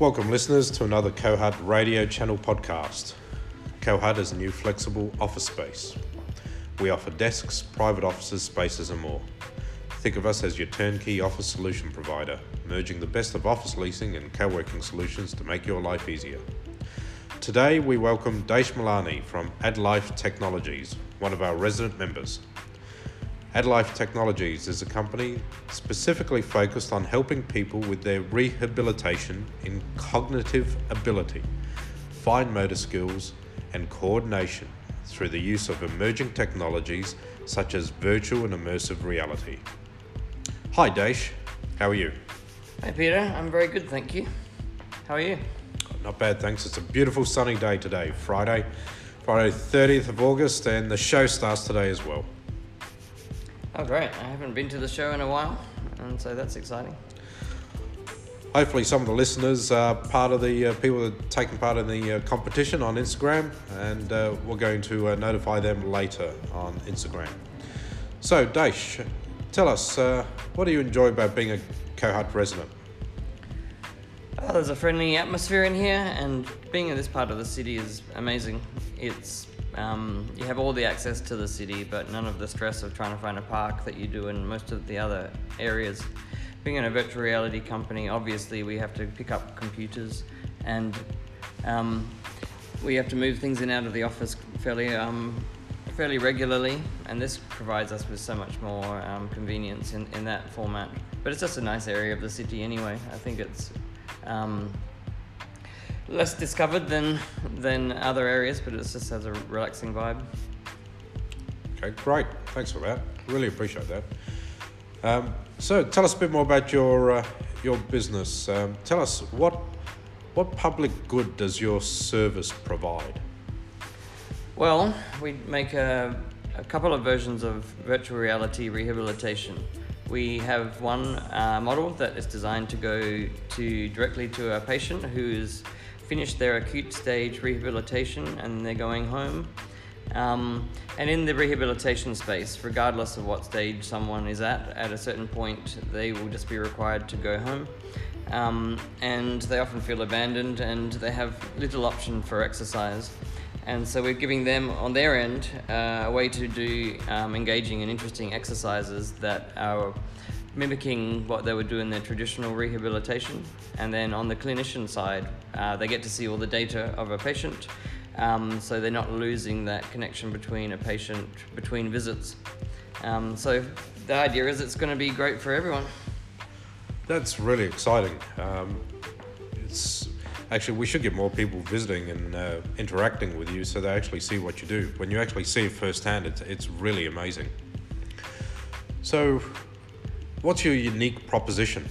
Welcome, listeners, to another Cohut Radio Channel podcast. Cohut is a new flexible office space. We offer desks, private offices, spaces, and more. Think of us as your turnkey office solution provider, merging the best of office leasing and co working solutions to make your life easier. Today, we welcome Daish Milani from AdLife Technologies, one of our resident members. AdLife Technologies is a company specifically focused on helping people with their rehabilitation in cognitive ability, fine motor skills, and coordination through the use of emerging technologies such as virtual and immersive reality. Hi, Daish. How are you? Hi, Peter. I'm very good, thank you. How are you? Not bad, thanks. It's a beautiful sunny day today, Friday, Friday 30th of August, and the show starts today as well. Oh, great. I haven't been to the show in a while, and so that's exciting. Hopefully, some of the listeners are part of the uh, people that are taking part in the uh, competition on Instagram, and uh, we're going to uh, notify them later on Instagram. So, Daish, tell us, uh, what do you enjoy about being a Cohut resident? Oh, there's a friendly atmosphere in here, and being in this part of the city is amazing. It's um, you have all the access to the city, but none of the stress of trying to find a park that you do in most of the other areas. Being in a virtual reality company, obviously we have to pick up computers, and um, we have to move things in and out of the office fairly um, fairly regularly, and this provides us with so much more um, convenience in, in that format. But it's just a nice area of the city anyway. I think it's um, less discovered than than other areas, but it just has a relaxing vibe. Okay, great. Thanks for that. Really appreciate that. Um, so, tell us a bit more about your uh, your business. Um, tell us what what public good does your service provide? Well, we make a, a couple of versions of virtual reality rehabilitation. We have one uh, model that is designed to go to directly to a patient who's finished their acute stage rehabilitation and they're going home. Um, and in the rehabilitation space, regardless of what stage someone is at, at a certain point, they will just be required to go home. Um, and they often feel abandoned and they have little option for exercise. And so we're giving them on their end uh, a way to do um, engaging and interesting exercises that are mimicking what they would do in their traditional rehabilitation. And then on the clinician side, uh, they get to see all the data of a patient, um, so they're not losing that connection between a patient between visits. Um, so the idea is it's going to be great for everyone. That's really exciting. Um, it's actually we should get more people visiting and uh, interacting with you, so they actually see what you do. When you actually see it firsthand, it's it's really amazing. So, what's your unique proposition?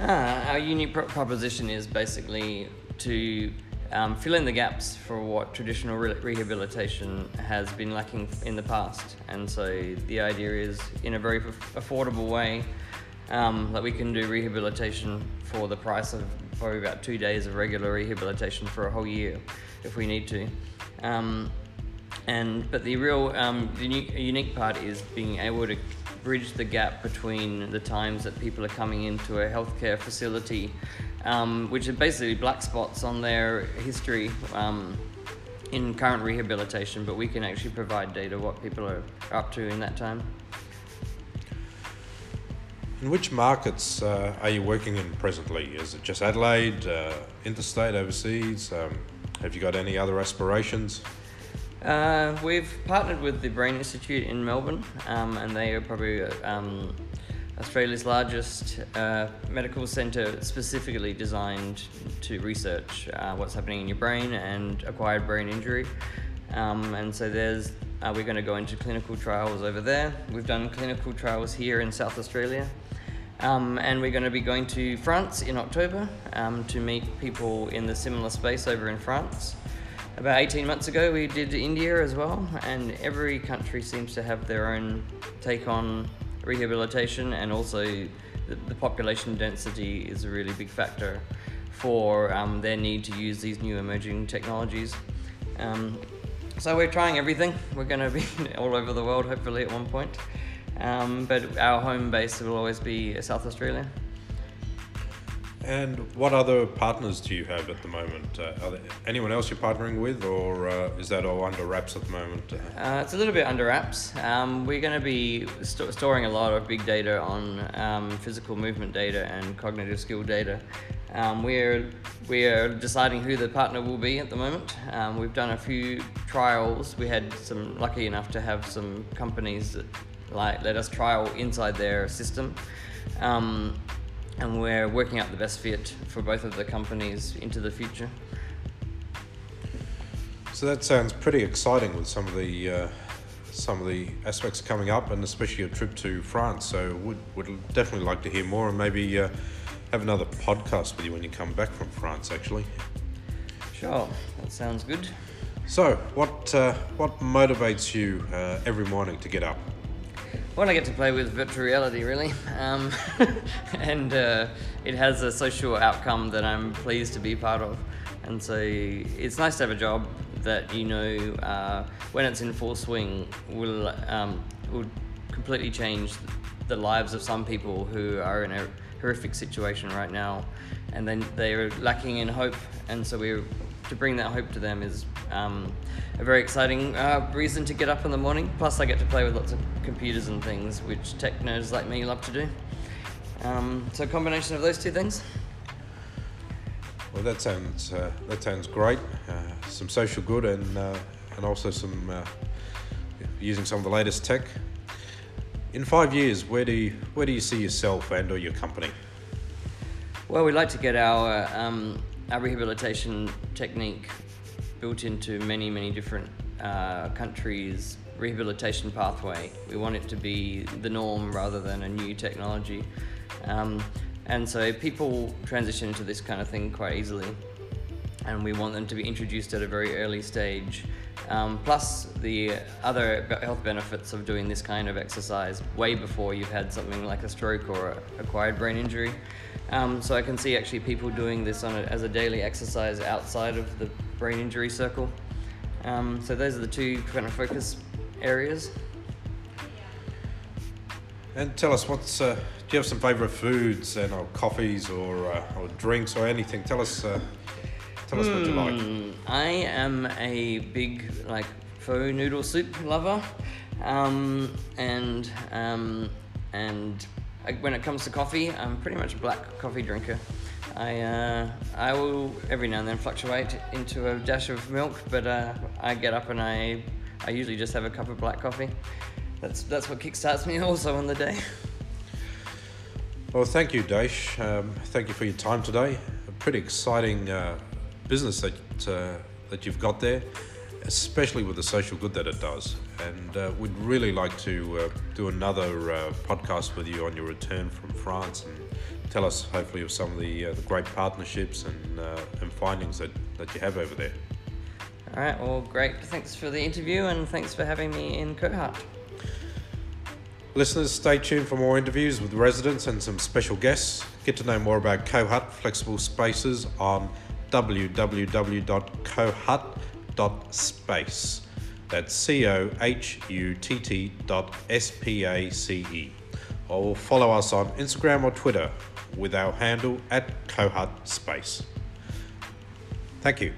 Ah, our unique pro- proposition is basically to um, fill in the gaps for what traditional re- rehabilitation has been lacking in the past. And so the idea is, in a very affordable way, um, that we can do rehabilitation for the price of probably about two days of regular rehabilitation for a whole year, if we need to. Um, and but the real um, unique, unique part is being able to bridge the gap between the times that people are coming into a healthcare facility, um, which are basically black spots on their history um, in current rehabilitation, but we can actually provide data what people are up to in that time. In which markets uh, are you working in presently? Is it just Adelaide, uh, interstate, overseas? Um, have you got any other aspirations? Uh, we've partnered with the Brain Institute in Melbourne, um, and they are probably um, Australia's largest uh, medical centre specifically designed to research uh, what's happening in your brain and acquired brain injury. Um, and so there's uh, we're going to go into clinical trials over there. We've done clinical trials here in South Australia. Um, and we're going to be going to France in October um, to meet people in the similar space over in France. About 18 months ago, we did India as well, and every country seems to have their own take on rehabilitation, and also the, population density is a really big factor for um, their need to use these new emerging technologies. Um, so we're trying everything. We're going to be all over the world, hopefully, at one point. Um, but our home base will always be South Australia. And what other partners do you have at the moment? Uh, are there anyone else you're partnering with, or uh, is that all under wraps at the moment? Uh, it's a little bit under wraps. Um, we're going to be st- storing a lot of big data on um, physical movement data and cognitive skill data. Um, we're we're deciding who the partner will be at the moment. Um, we've done a few trials. We had some lucky enough to have some companies that like let us trial inside their system. And we're working out the best fit for both of the companies into the future. So that sounds pretty exciting with some of the uh, some of the aspects coming up, and especially a trip to France. So would would definitely like to hear more, and maybe uh, have another podcast with you when you come back from France. Actually, sure, that sounds good. So, what uh, what motivates you uh, every morning to get up? Well, I get to play with virtual reality, really, um, and uh, it has a social outcome that I'm pleased to be part of. And so it's nice to have a job that you know, uh, when it's in full swing, will um, will completely change the lives of some people who are in a horrific situation right now, and then they're lacking in hope. And so we to bring that hope to them is um, a very exciting uh, reason to get up in the morning. Plus, I get to play with lots of computers and things, which tech nerds like me love to do. Um, so, a combination of those two things. Well, that sounds uh, that sounds great. Uh, some social good and uh, and also some uh, using some of the latest tech. In five years, where do you, where do you see yourself and or your company? Well, we'd like to get our um, our rehabilitation technique built into many, many different uh, countries' rehabilitation pathway. We want it to be the norm rather than a new technology. Um, and so people transition into this kind of thing quite easily. And we want them to be introduced at a very early stage. Um, plus, the other health benefits of doing this kind of exercise way before you've had something like a stroke or acquired brain injury. Um, so I can see actually people doing this a, as a daily exercise outside of the brain injury circle. Um, so those are the two kind of focus areas. And tell us, what's uh, do you have some favourite foods and or coffees or uh, or drinks or anything? Tell us, uh, tell us what you like. Hmm, I am a big like pho noodle soup lover, um, and um, and when it comes to coffee, I'm pretty much a black coffee drinker. I uh, I will every now and then fluctuate into a dash of milk, but uh, I get up and I I usually just have a cup of black coffee. That's that's what kickstarts me also on the day. Well, thank you, Dash. Um, thank you for your time today. A pretty exciting uh, business that uh, that you've got there especially with the social good that it does. And uh, we'd really like to uh, do another uh, podcast with you on your return from France and tell us, hopefully, of some of the, uh, the great partnerships and, uh, and findings that, that you have over there. All right, well, great. Thanks for the interview and thanks for having me in Cohut. Listeners, stay tuned for more interviews with residents and some special guests. Get to know more about Cohut Flexible Spaces on www.cohut.com dot. That's C O H U T T dot S P A C E. Or follow us on Instagram or Twitter with our handle at Cohut Space. Thank you.